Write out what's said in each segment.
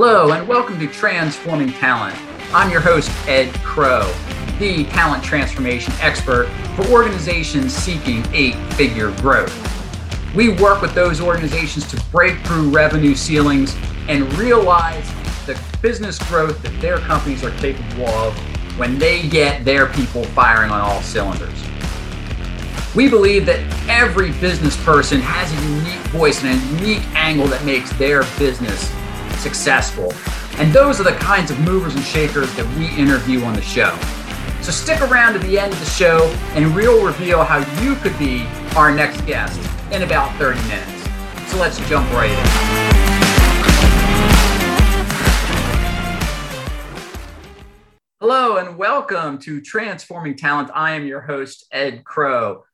Hello, and welcome to Transforming Talent. I'm your host, Ed Krow, the talent transformation expert for organizations seeking eight figure growth. We work with those organizations to break through revenue ceilings and realize the business growth that their companies are capable of when they get their people firing on all cylinders. We believe that every business person has a unique voice and a unique angle that makes their business successful. And those are the kinds of movers and shakers that we interview on the show. So stick around to the end of the show and we'll reveal how you could be our next guest in about 30 minutes. So let's jump right in. Hello and welcome to Transforming Talent. I am your host, Ed Krow.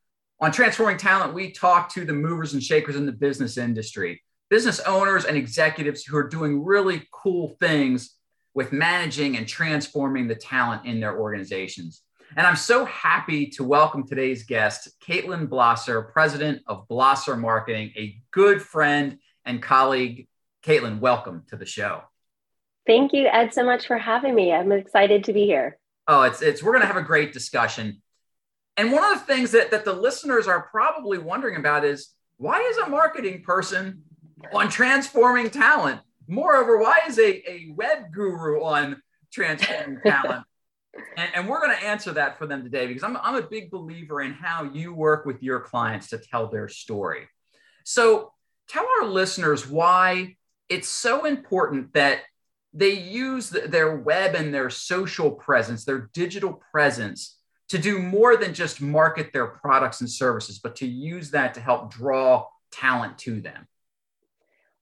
On Transforming Talent, we talk to the movers and shakers in the business industry business owners and executives who are doing really cool things with managing and transforming the talent in their organizations. And I'm so happy to welcome today's guest, Kaitlyn Blosser, president of Blosser Marketing, a good friend and colleague. Kaitlyn, welcome to the show. Thank you, Ed, so much for having me. I'm excited to be here. Oh, it's it's we're going to have a great discussion. And one of the things that that the listeners are probably wondering about is why is a marketing person on transforming talent. Moreover, why is a, a web guru on transforming talent? And, and, we're going to answer that for them today because I'm, I'm a big believer in how you work with your clients to tell their story. So tell our listeners why it's so important that they use the, their web and their social presence, their digital presence to do more than just market their products and services, but to use that to help draw talent to them.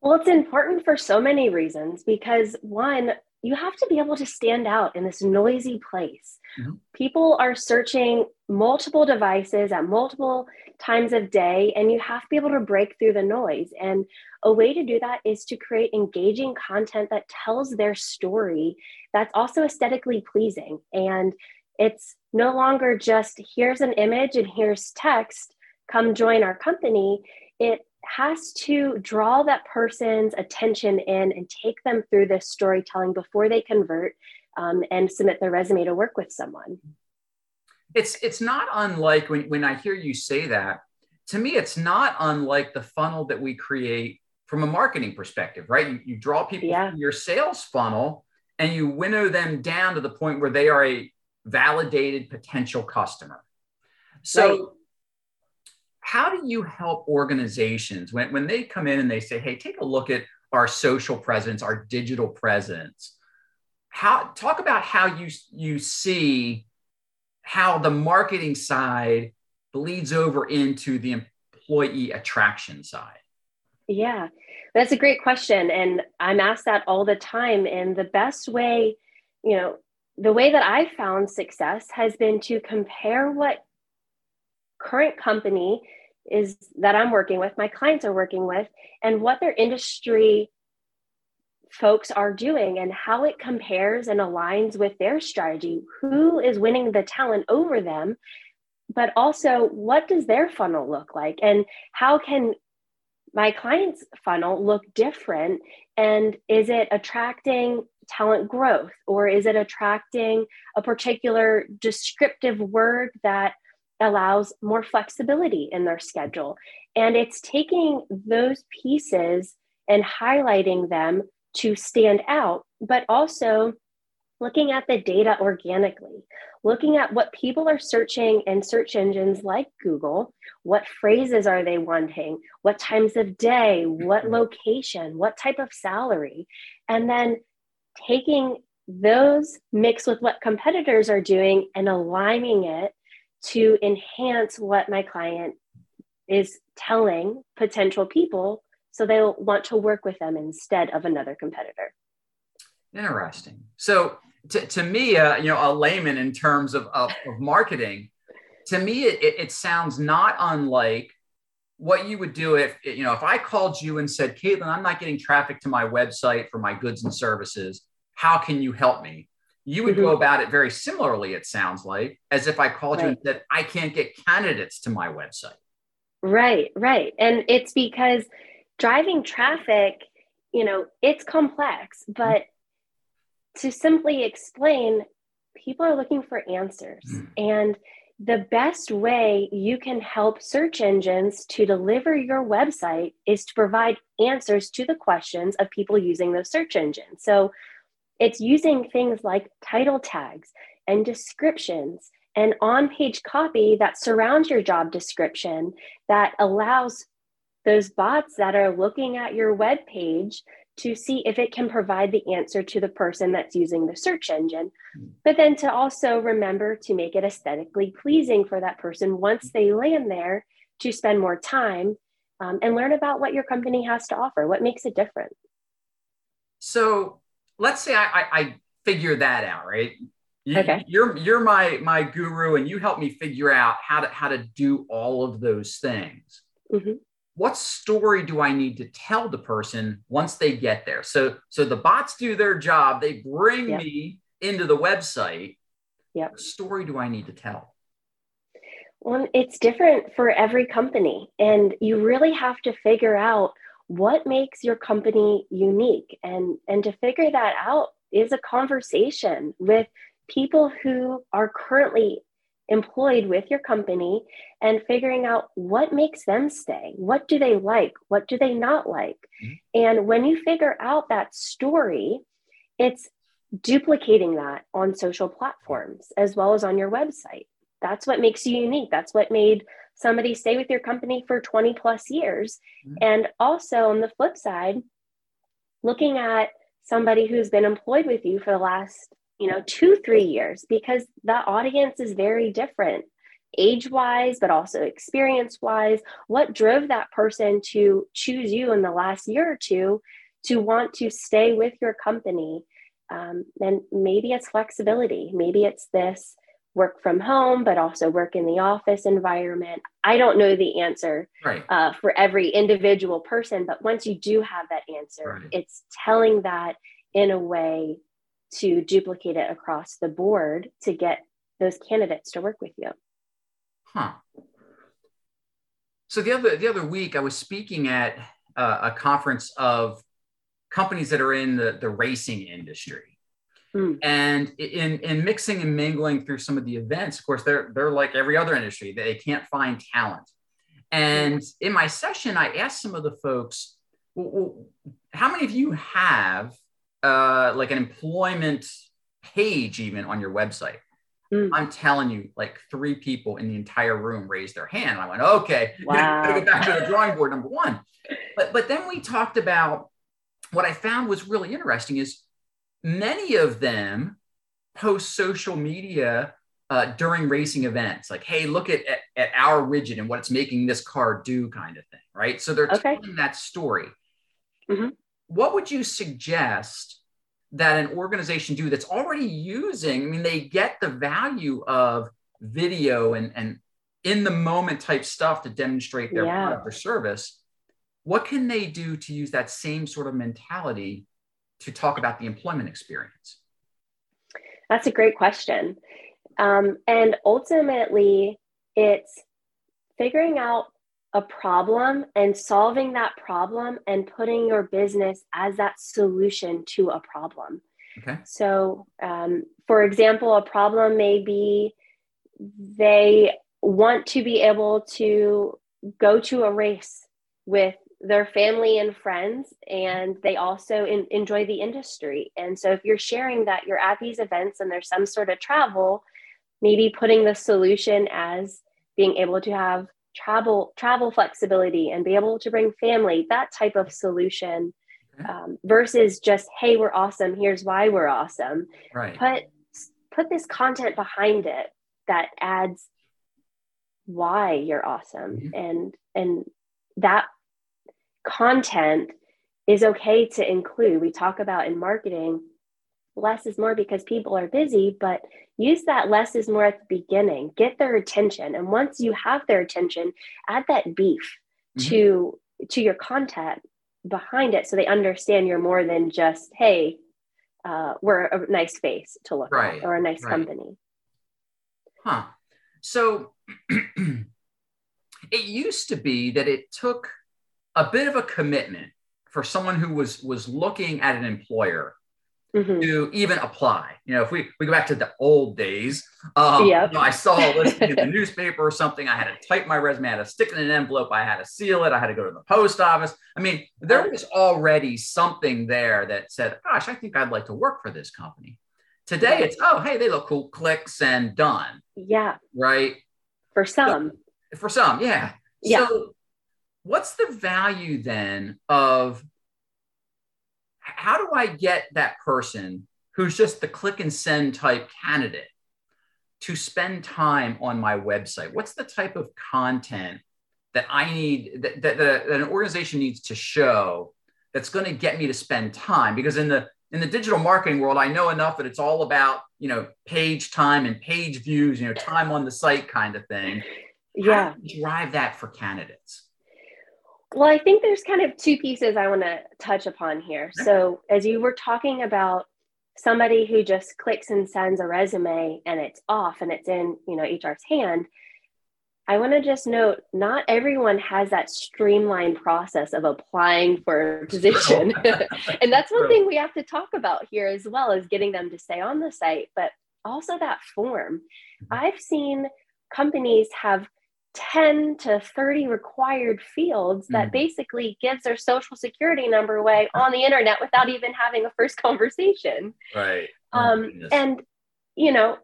Well, it's important for so many reasons because one, you have to be able to stand out in this noisy place. Mm-hmm. People are searching multiple devices at multiple times of day, and you have to be able to break through the noise. And a way to do that is to create engaging content that tells their story that's also aesthetically pleasing. And it's no longer just here's an image and here's text, come join our company. It has to draw that person's attention in and take them through this storytelling before they convert um, and submit their resume to work with someone. It's it's not unlike when, when I hear you say that, to me, it's not unlike the funnel that we create from a marketing perspective, right? You, you draw people yeah. from your sales funnel and you winnow them down to the point where they are a validated potential customer. So right how do you help organizations when, when they come in and they say, hey, take a look at our social presence, our digital presence? How talk about how you you see how the marketing side bleeds over into the employee attraction side? Yeah, that's a great question. And I'm asked that all the time. And the best way, you know, the way that I found success has been to compare what current company is that I'm working with, my clients are working with, and what their industry folks are doing and how it compares and aligns with their strategy. Who is winning the talent over them? But also, what does their funnel look like? And how can my client's funnel look different? And is it attracting talent growth or is it attracting a particular descriptive word that allows more flexibility in their schedule. And it's taking those pieces and highlighting them to stand out, but also looking at the data organically, looking at what people are searching in search engines like Google. What phrases are they wanting? What times of day? What mm-hmm. location? What type of salary? And then taking those mixed with what competitors are doing and aligning it to enhance what my client is telling potential people so they'll want to work with them instead of another competitor. Interesting. So to, to me, uh, you know, a layman in terms of, of, of marketing, to me, it, it sounds not unlike what you would do if, you know, if I called you and said, Kaitlyn, I'm not getting traffic to my website for my goods and services. How can you help me? You would mm-hmm. go about it very similarly, it sounds like, as if I called right. you and said, I can't get candidates to my website. Right, right. And it's because driving traffic you know, it's complex, but to simply explain, people are looking for answers. Mm. And the best way you can help search engines to deliver your website is to provide answers to the questions of people using those search engines. So it's using things like title tags and descriptions and on page copy that surrounds your job description that allows those bots that are looking at your web page to see if it can provide the answer to the person that's using the search engine, but then to also remember to make it aesthetically pleasing for that person once they land there to spend more time um, and learn about what your company has to offer, what makes it different. So let's say I, I, I figure that out, right? You, okay. You're you're my my guru, and you help me figure out how to how to do all of those things. Mm-hmm what story do I need to tell the person once they get there? So so the bots do their job, they bring yep. me into the website. Yeah. What story do I need to tell? Well, it's different for every company and you really have to figure out what makes your company unique and and to figure that out is a conversation with people who are currently employed with your company and figuring out what makes them stay. What do they like? What do they not like? Mm-hmm. And when you figure out that story, it's duplicating that on social platforms as well as on your website. That's what makes you unique. That's what made somebody stay with your company for 20 plus years. Mm-hmm. And also on the flip side, looking at somebody who's been employed with you for the last you know, two, three years, because the audience is very different age wise, but also experience wise. What drove that person to choose you in the last year or two to want to stay with your company? Um, and maybe it's flexibility. Maybe it's this work from home, but also work in the office environment. I don't know the answer right. uh, for every individual person, but once you do have that answer, right. it's telling that in a way to duplicate it across the board to get those candidates to work with you. Huh. So the other the other week, I was speaking at uh, a conference of companies that are in the, the racing industry. Mm. And in, in mixing and mingling through some of the events, of course, they're, they're like every other industry, they can't find talent. And in my session, I asked some of the folks, well, how many of you have uh, like an employment page even on your website. Mm. I'm telling you, like three people in the entire room raised their hand. I went, okay, wow. go back to the drawing board, number one. But but then we talked about what I found was really interesting is many of them post social media uh, during racing events, like, hey, look at, at, at, our widget and what it's making this car do, kind of thing, right? So they're okay. telling that story. Mm-hmm what would you suggest that an organization do that's already using? I mean, they get the value of video and, and in the moment type stuff to demonstrate their yeah. product or service. What can they do to use that same sort of mentality to talk about the employment experience? That's a great question. Um, and ultimately, it's figuring out a problem and solving that problem and putting your business as that solution to a problem. Okay. So, um, for example, a problem may be they want to be able to go to a race with their family and friends, and they also in, enjoy the industry. And so, if you're sharing that you're at these events and there's some sort of travel, maybe putting the solution as being able to have travel travel flexibility and be able to bring family that type of solution um, versus just hey we're awesome here's why we're awesome right put put this content behind it that adds why you're awesome mm-hmm. and and that content is okay to include we talk about in marketing less is more because people are busy, but use that less is more at the beginning. Get their attention. And once you have their attention, add that beef mm-hmm. to to your content behind it so they understand you're more than just, hey, uh, we're a nice face to look right. at or a nice right. company. Huh. So it used to be that it took a bit of a commitment for someone who was was looking at an employer Mhm. to even apply. You know, if we, we go back to the old days, um, Yep. you know, I saw a listing in the newspaper or something. I had to type my resume, I had to stick it in an envelope, I had to seal it, I had to go to the post office. I mean, there was already something there that said, gosh, I think I'd like to work for this company. Today it's, oh, hey, they look cool, clicks and done, Yeah, right? for some. For some, yeah. Yeah. So, what's the value then of how do I get that person who's just the click and send type candidate to spend time on my website? What's the type of content that I need that, that, that an organization needs to show that's going to get me to spend time? Because in the in the digital marketing world, I know enough that it's all about you know page time and page views, you know, time on the site kind of thing. Yeah. drive that for candidates? Well, I think there's kind of two pieces I want to touch upon here. So, as you were talking about somebody who just clicks and sends a resume and it's off and it's in, you know, HR's hand, I want to just note not everyone has that streamlined process of applying for a position. and that's one thing we have to talk about here as well as getting them to stay on the site, but also that form. Mhm. I've seen companies have 10 to 30 required fields that Mhm. basically gives their social security number away on the internet without even having a first conversation. Right. Oh, Um, goodness. and, you know,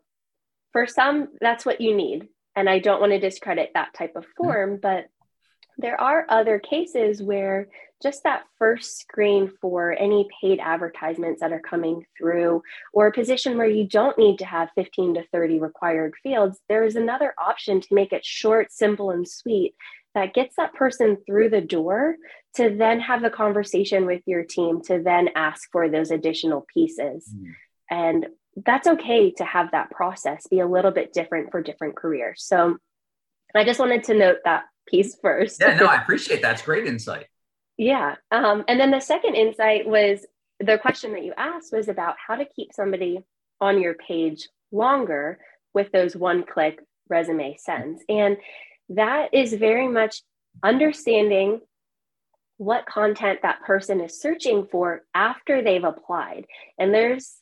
for some, that's what you need. And I don't want to discredit that type of form, but there are other cases where just that first screen for any paid advertisements that are coming through, or a position where you don't need to have 15 to 30 required fields, there is another option to make it short, simple, and sweet that gets that person through the door to then have a conversation with your team to then ask for those additional pieces. Mm. And that's okay to have that process be a little bit different for different careers. So I just wanted to note that piece first. yeah, no, I appreciate that. It's great insight. Yeah. Um, and then the second insight was the question that you asked was about how to keep somebody on your page longer with those one click resume sends. And that is very much understanding what content that person is searching for after they've applied. And there's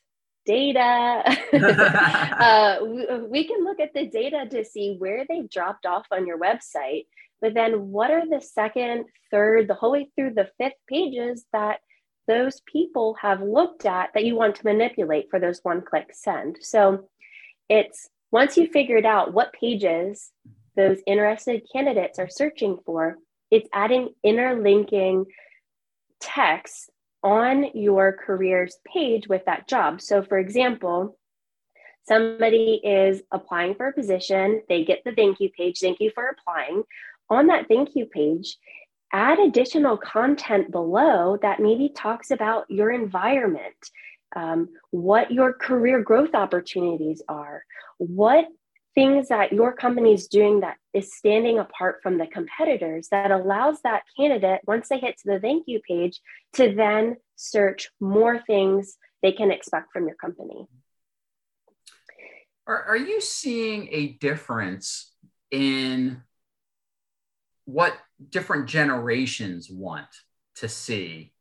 data. uh, we, we can look at the data to see where they've dropped off on your website but then what are the second, third, the whole way through the fifth pages that those people have looked at that you want to manipulate for those one click send? So it's once you figured out what pages those interested candidates are searching for, it's adding interlinking text on your careers page with that job. So, for example, somebody is applying for a position, they get the thank you page, thank you for applying on that thank you page, add additional content below that maybe talks about your environment, um, what your career growth opportunities are, what things that your company is doing that is standing apart from the competitors that allows that candidate, once they hit to the thank you page, to then search more things they can expect from your company. Are, are you seeing a difference in what different generations want to see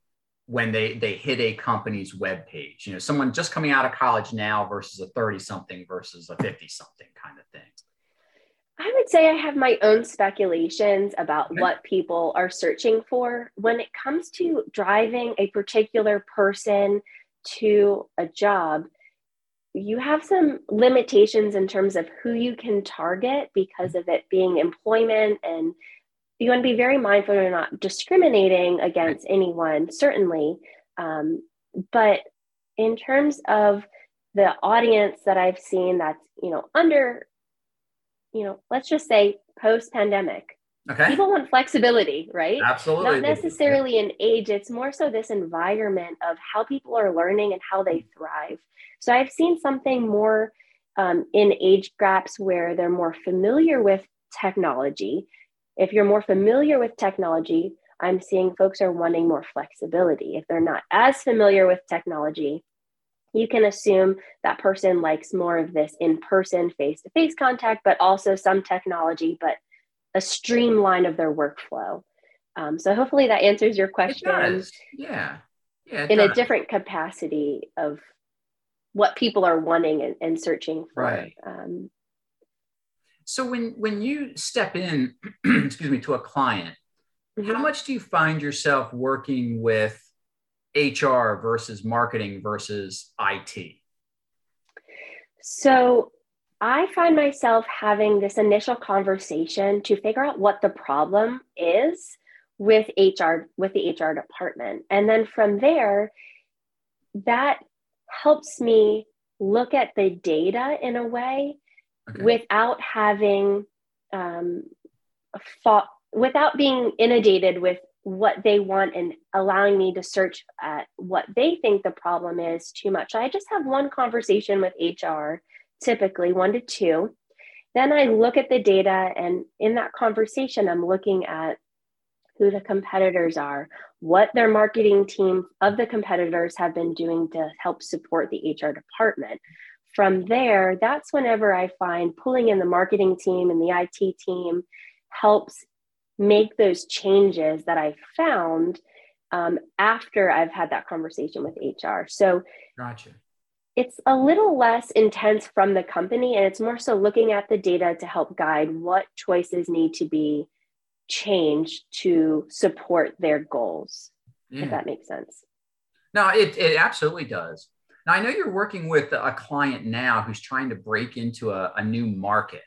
when they they hit a company's web page? You know, someone just coming out of college now versus a 30 something versus a 50 something kind of thing. I would say I have my own speculations about Okay. what people are searching for when it comes to driving a particular person to a job. You have some limitations in terms of who you can target because of it being employment, and you want to be very mindful you're not discriminating against anyone, certainly. Um, but in terms of the audience that I've seen that's you know under you know, let's just say post pandemic, Okay. people want flexibility, right? Absolutely. Not necessarily an age, it's more so this environment of how people are learning and how they thrive. So I've seen something more um, in age gaps where they're more familiar with technology. If you're more familiar with technology, I'm seeing folks are wanting more flexibility. If they're not as familiar with technology, you can assume that person likes more of this in person, face to face contact, but also some technology, but a streamline of their workflow. Um, so hopefully that answers your question. Yeah. Yeah. in does. a different capacity of what people are wanting and, and searching for. Right. Um, so when when you step in, excuse me, to a client, mm-hmm. how much do you find yourself working with HR versus marketing versus IT? So I find myself having this initial conversation to figure out what the problem is with HR with the HR department. And then from there that helps me look at the data in a way okay. without having um, thought without being inundated with what they want and allowing me to search at what they think the problem is too much. I just have one conversation with HR, typically one to two. Then I look at the data, and in that conversation, I'm looking at who the competitors are, what their marketing team of the competitors have been doing to help support the HR department. From there, that's whenever I find pulling in the marketing team and the IT team helps make those changes that I found um, after I've had that conversation with HR. So, gotcha. It's a little less intense from the company, and it's more so looking at the data to help guide what choices need to be changed to support their goals. Yeah. If that makes sense. No, it, it absolutely does. Now, I know you're working with a client now who's trying to break into a, a new market.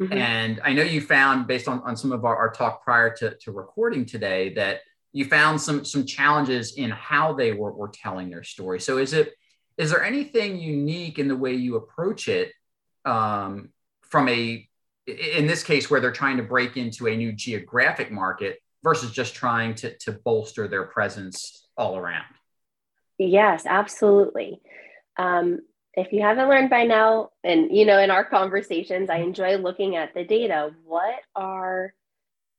Mm-hmm. And I know you found, based on, on some of our, our talk prior to, to recording today, that you found some some challenges in how they were, were telling their story. So is it is there anything unique in the way you approach it um, from a in this case where they're trying to break into a new geographic market versus just trying to, to bolster their presence all around? Yes, absolutely. Um, if you haven't learned by now, and you know, in our conversations, I enjoy looking at the data. What are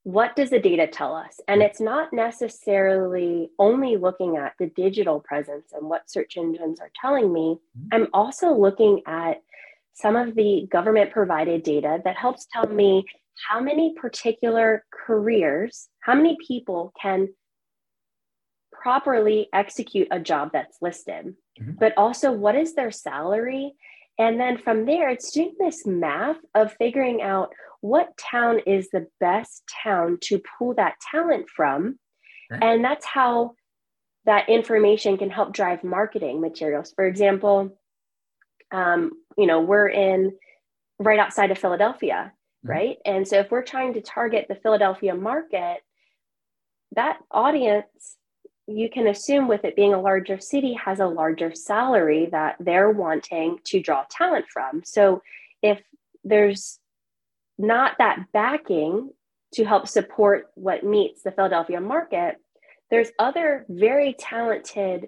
what does the data tell us? And it's not necessarily only looking at the digital presence and what search engines are telling me. Mm-hmm. I'm also looking at some of the government provided data that helps tell me how many particular careers, how many people can properly execute a job that's listed, mm-hmm. but also what is their salary and then from there, it's doing this math of figuring out what town is the best town to pull that talent from. Okay. And that's how that information can help drive marketing materials. For example, um, you know, we're in right outside of Philadelphia, mm-hmm. right? And so if we're trying to target the Philadelphia market, that audience you can assume with it being a larger city has a larger salary that they're wanting to draw talent from. So if there's not that backing to help support what meets the Philadelphia market, there's other very talented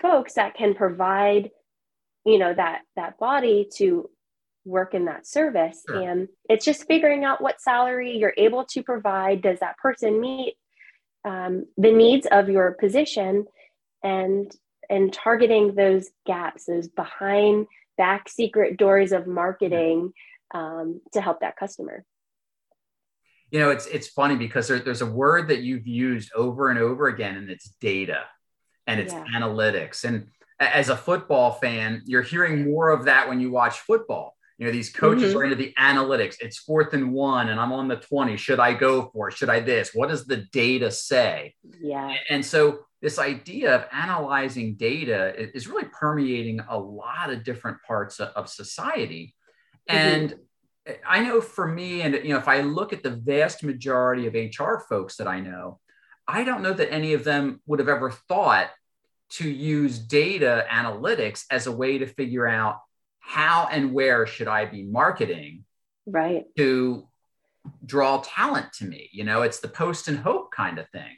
folks that can provide you know that that body to work in that service sure. and it's just figuring out what salary you're able to provide does that person meet um, the needs of your position and and targeting those gaps those behind back secret doors of marketing um, to help that customer. You know it's it's funny because there, there's a word that you've used over and over again and it's data and it's yeah. analytics. And as a football fan you're hearing more of that when you watch football you know, these coaches mm-hmm. are into the analytics. It's fourth and one, and I'm on the 20. Should I go for it? Should I this? What does the data say? Yeah. And so this idea of analyzing data is really permeating a lot of different parts of society. Mm-hmm. And I know for me, and you know, if I look at the vast majority of HR folks that I know, I don't know that any of them would have ever thought to use data analytics as a way to figure out how and where should I be marketing right. to draw talent to me? You know it's the post and hope kind of thing.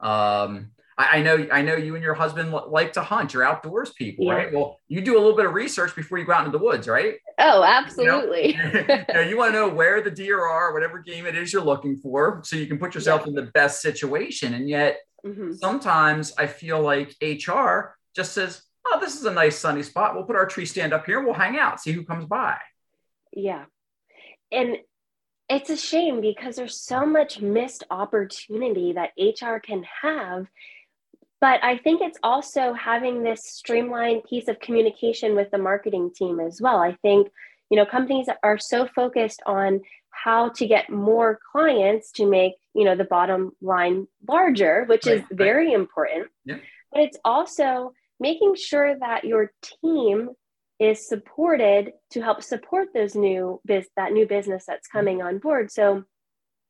Um, I, I, know i know you and your husband like to hunt. You're outdoors people yeah. right well you do a little bit of research before you go out into the woods right? Oh absolutely you, know, you, know, you want to know where the deer are whatever game it is you're looking for so you can put yourself yeah. in the best situation. And yet mm-hmm. sometimes i feel like hr just says oh, this is a nice sunny spot. We'll put our tree stand up here. We'll hang out, see who comes by. Yeah. And it's a shame because there's so much missed opportunity that hr can have but i think it's also having this streamlined piece of communication with the marketing team as well i think you know companies are so focused on how to get more clients to make you know the bottom line larger which right, is very important yeah. but it's also making sure that your team is supported to help support those new biz that new business that's mm-hmm. coming on board so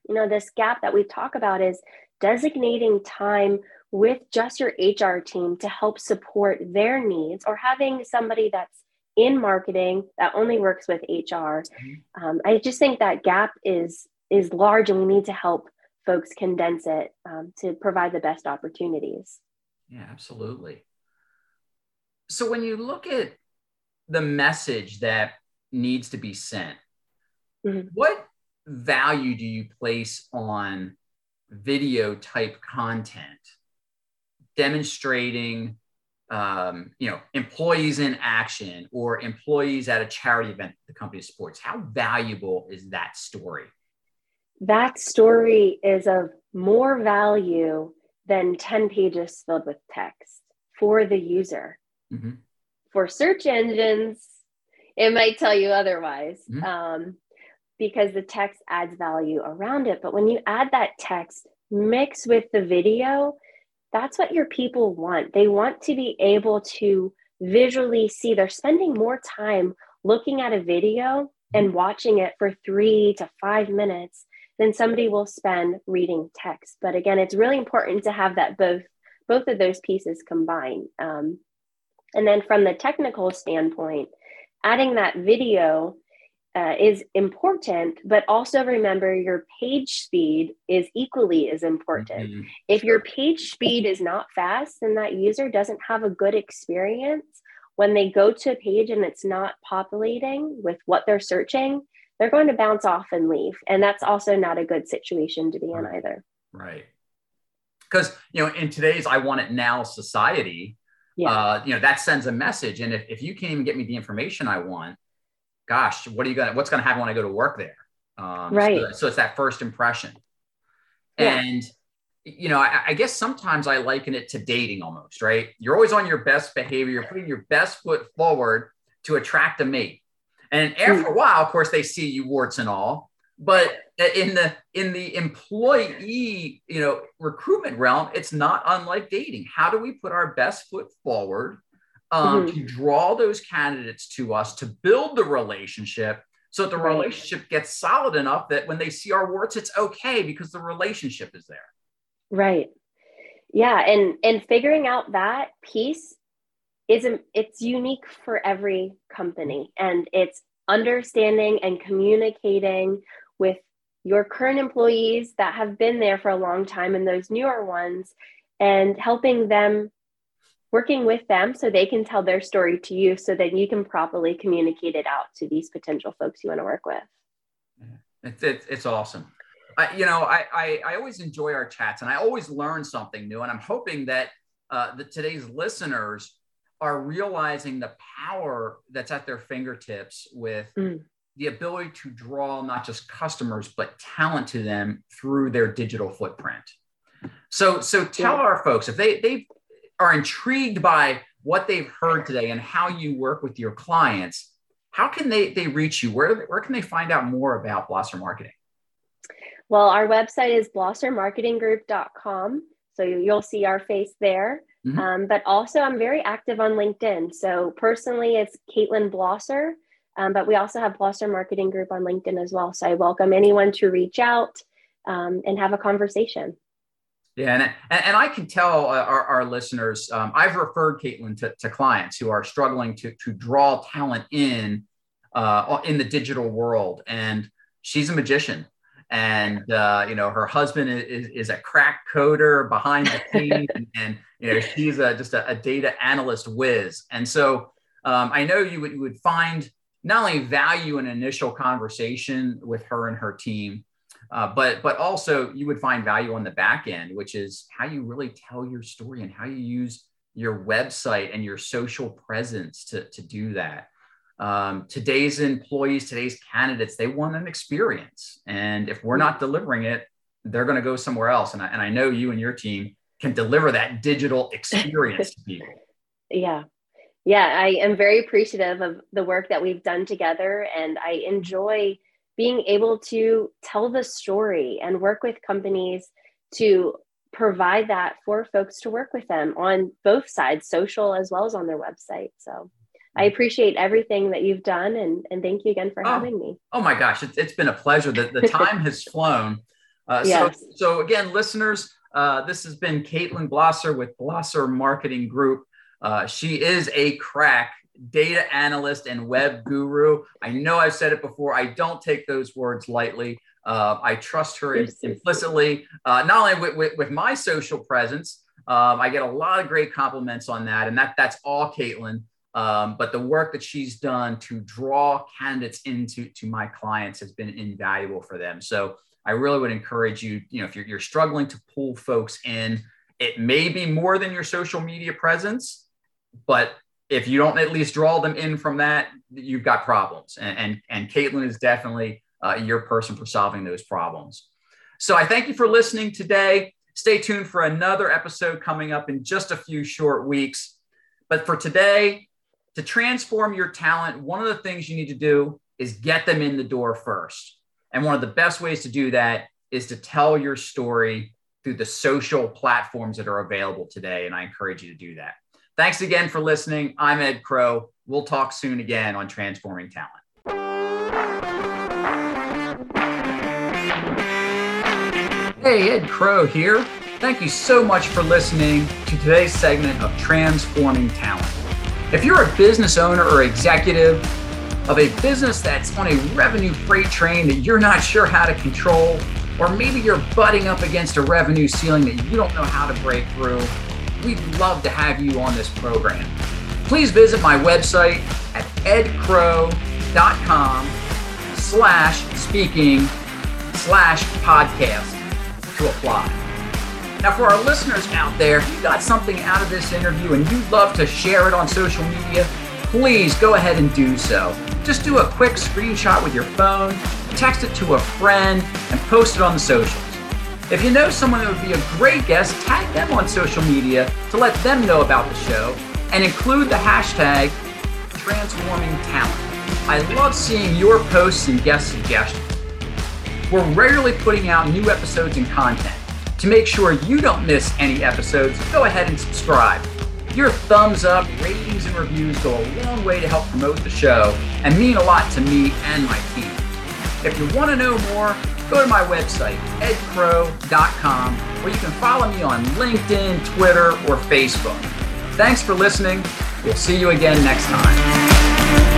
you know this gap that we talk about is designating time with just your hr team to help support their needs or having somebody that's in marketing that only works with hr mm-hmm. um, i just think that gap is is large and we need to help folks condense it um, to provide the best opportunities yeah absolutely so when you look at the message that needs to be sent mm-hmm. what value do you place on video type content demonstrating um, you know, employees in action or employees at a charity event the company supports. How valuable is that story? That story is of more value than 10 pages filled with text for the user. Mm-hmm. For search engines, it might tell you otherwise mm-hmm. um, because the text adds value around it. But when you add that text mix with the video, that's what your people want. They want to be able to visually see, they're spending more time looking at a video and mm-hmm. watching it for three to five minutes than somebody will spend reading text. But again, it's really important to have that both both of those pieces combined. Um, and then from the technical standpoint, adding that video uh, is important, but also remember your page speed is equally as important. Mm-hmm. If your page speed is not fast, then that user doesn't have a good experience. When they go to a page and it's not populating with what they're searching, they're going to bounce off and leave. And that's also not a good situation to be in either. Right. Because, you know, in today's I want it now society, yeah. Uh, you know, that sends a message. And if, if you can't even get me the information I want, gosh, what are you gonna what's gonna happen when I go to work there? Um, right. So, so, it's that first impression. Yeah. And you know, I, I, guess sometimes I liken it to dating almost, right? You're always on your best behavior, you're putting your best foot forward to attract a mate. And after a while, of course, they see you warts and all. But in the in the employee, you know, recruitment realm, it's not unlike dating. How do we put our best foot forward um, mm-hmm. to draw those candidates to us to build the relationship so that the right. relationship gets solid enough that when they see our words it's okay because the relationship is there right yeah and and figuring out that piece is it's unique for every company and it's understanding and communicating with your current employees that have been there for a long time and those newer ones and helping them working with them so they can tell their story to you so that you can properly communicate it out to these potential folks you want to work with. It's, it's, it's awesome. I, you know, I, I, I, always enjoy our chats and I always learn something new. And I'm hoping that, uh, that today's listeners are realizing the power that's at their fingertips with mm. The ability to draw not just customers, but talent to them through their digital footprint. So, so tell our folks if they, they are intrigued by what they've heard today and how you work with your clients, how can they, they reach you? Where, where can they find out more about Blosser Marketing? Well, our website is blossermarketinggroup.com. So you'll see our face there. Mm-hmm. Um, but also, I'm very active on LinkedIn. So personally, it's Kaitlyn Blosser, um, but we also have Blosser Marketing Group on LinkedIn as well. So I welcome anyone to reach out um, and have a conversation. Yeah, and, and, I can tell uh, our, our listeners, um, I've referred Kaitlyn to, to clients who are struggling to, to draw talent in uh, in the digital world. And she's a magician. And, uh, you know, her husband is, is a crack coder behind the scenes. and, and, you know, she's a, just a, a data analyst whiz. And so um, I know you would, you would find not only value an initial conversation with her and her team, uh, but but also you would find value on the back end, which is how you really tell your story and how you use your website and your social presence to, to do that. um, today's employees, today's candidates, they want an experience. And if we're not delivering it, they're going to go somewhere else. And I, and I know you and your team can deliver that digital experience to people. Yeah. Yeah. I am very appreciative of the work that we've done together. And I enjoy being able to tell the story and work with companies to provide that for folks to work with them on both sides, social as well as on their website. So I appreciate everything that you've done and, and thank you again for oh, having me. Oh my gosh, it's, it's been a pleasure. The, the time has flown. Uh, yes. so, so again, listeners, uh, this has been Kaitlyn Blosser with Blosser Marketing Group. Uh, she is a crack data analyst and web guru. I know I've said it before. I don't take those words lightly. Uh, I trust her implicitly, uh, not only with, with, with, my social presence. Um, I get a lot of great compliments on that, and that that's all Kaitlyn. Um, but the work that she's done to draw candidates into to my clients has been invaluable for them. So I really would encourage you. You know, if you're, you're struggling to pull folks in, it may be more than your social media presence, but if you don't at least draw them in from that, you've got problems. And and, and Kaitlyn is definitely uh, your person for solving those problems. So I thank you for listening today. Stay tuned for another episode coming up in just a few short weeks. But for today, to transform your talent, one of the things you need to do is get them in the door first. And one of the best ways to do that is to tell your story through the social platforms that are available today. And I encourage you to do that. Thanks again for listening. I'm Ed Krow. We'll talk soon again on Transforming Talent. Hey, Ed Krow here. Thank you so much for listening to today's segment of Transforming Talent. If you're a business owner or executive of a business that's on a revenue freight train that you're not sure how to control, or maybe you're butting up against a revenue ceiling that you don't know how to break through, we'd love to have you on this program. Please visit my website at edkrow.com slash speaking slash podcast to apply. Now, for our listeners out there, if you got something out of this interview and you'd love to share it on social media, please go ahead and do so. Just do a quick screenshot with your phone, text it to a friend, and post it on the socials. If you know someone that would be a great guest, tag them on social media to let them know about the show and include the hashtag transforming talent. I love seeing your posts and guest suggestions. We're regularly putting out new episodes and content. To make sure you don't miss any episodes, go ahead and subscribe. Your thumbs up, ratings, and reviews go a long way to help promote the show and mean a lot to me and my team. If you want to know more, go to my website, edkrow.com, where you can follow me on LinkedIn, Twitter, or Facebook. Thanks for listening. We'll see you again next time.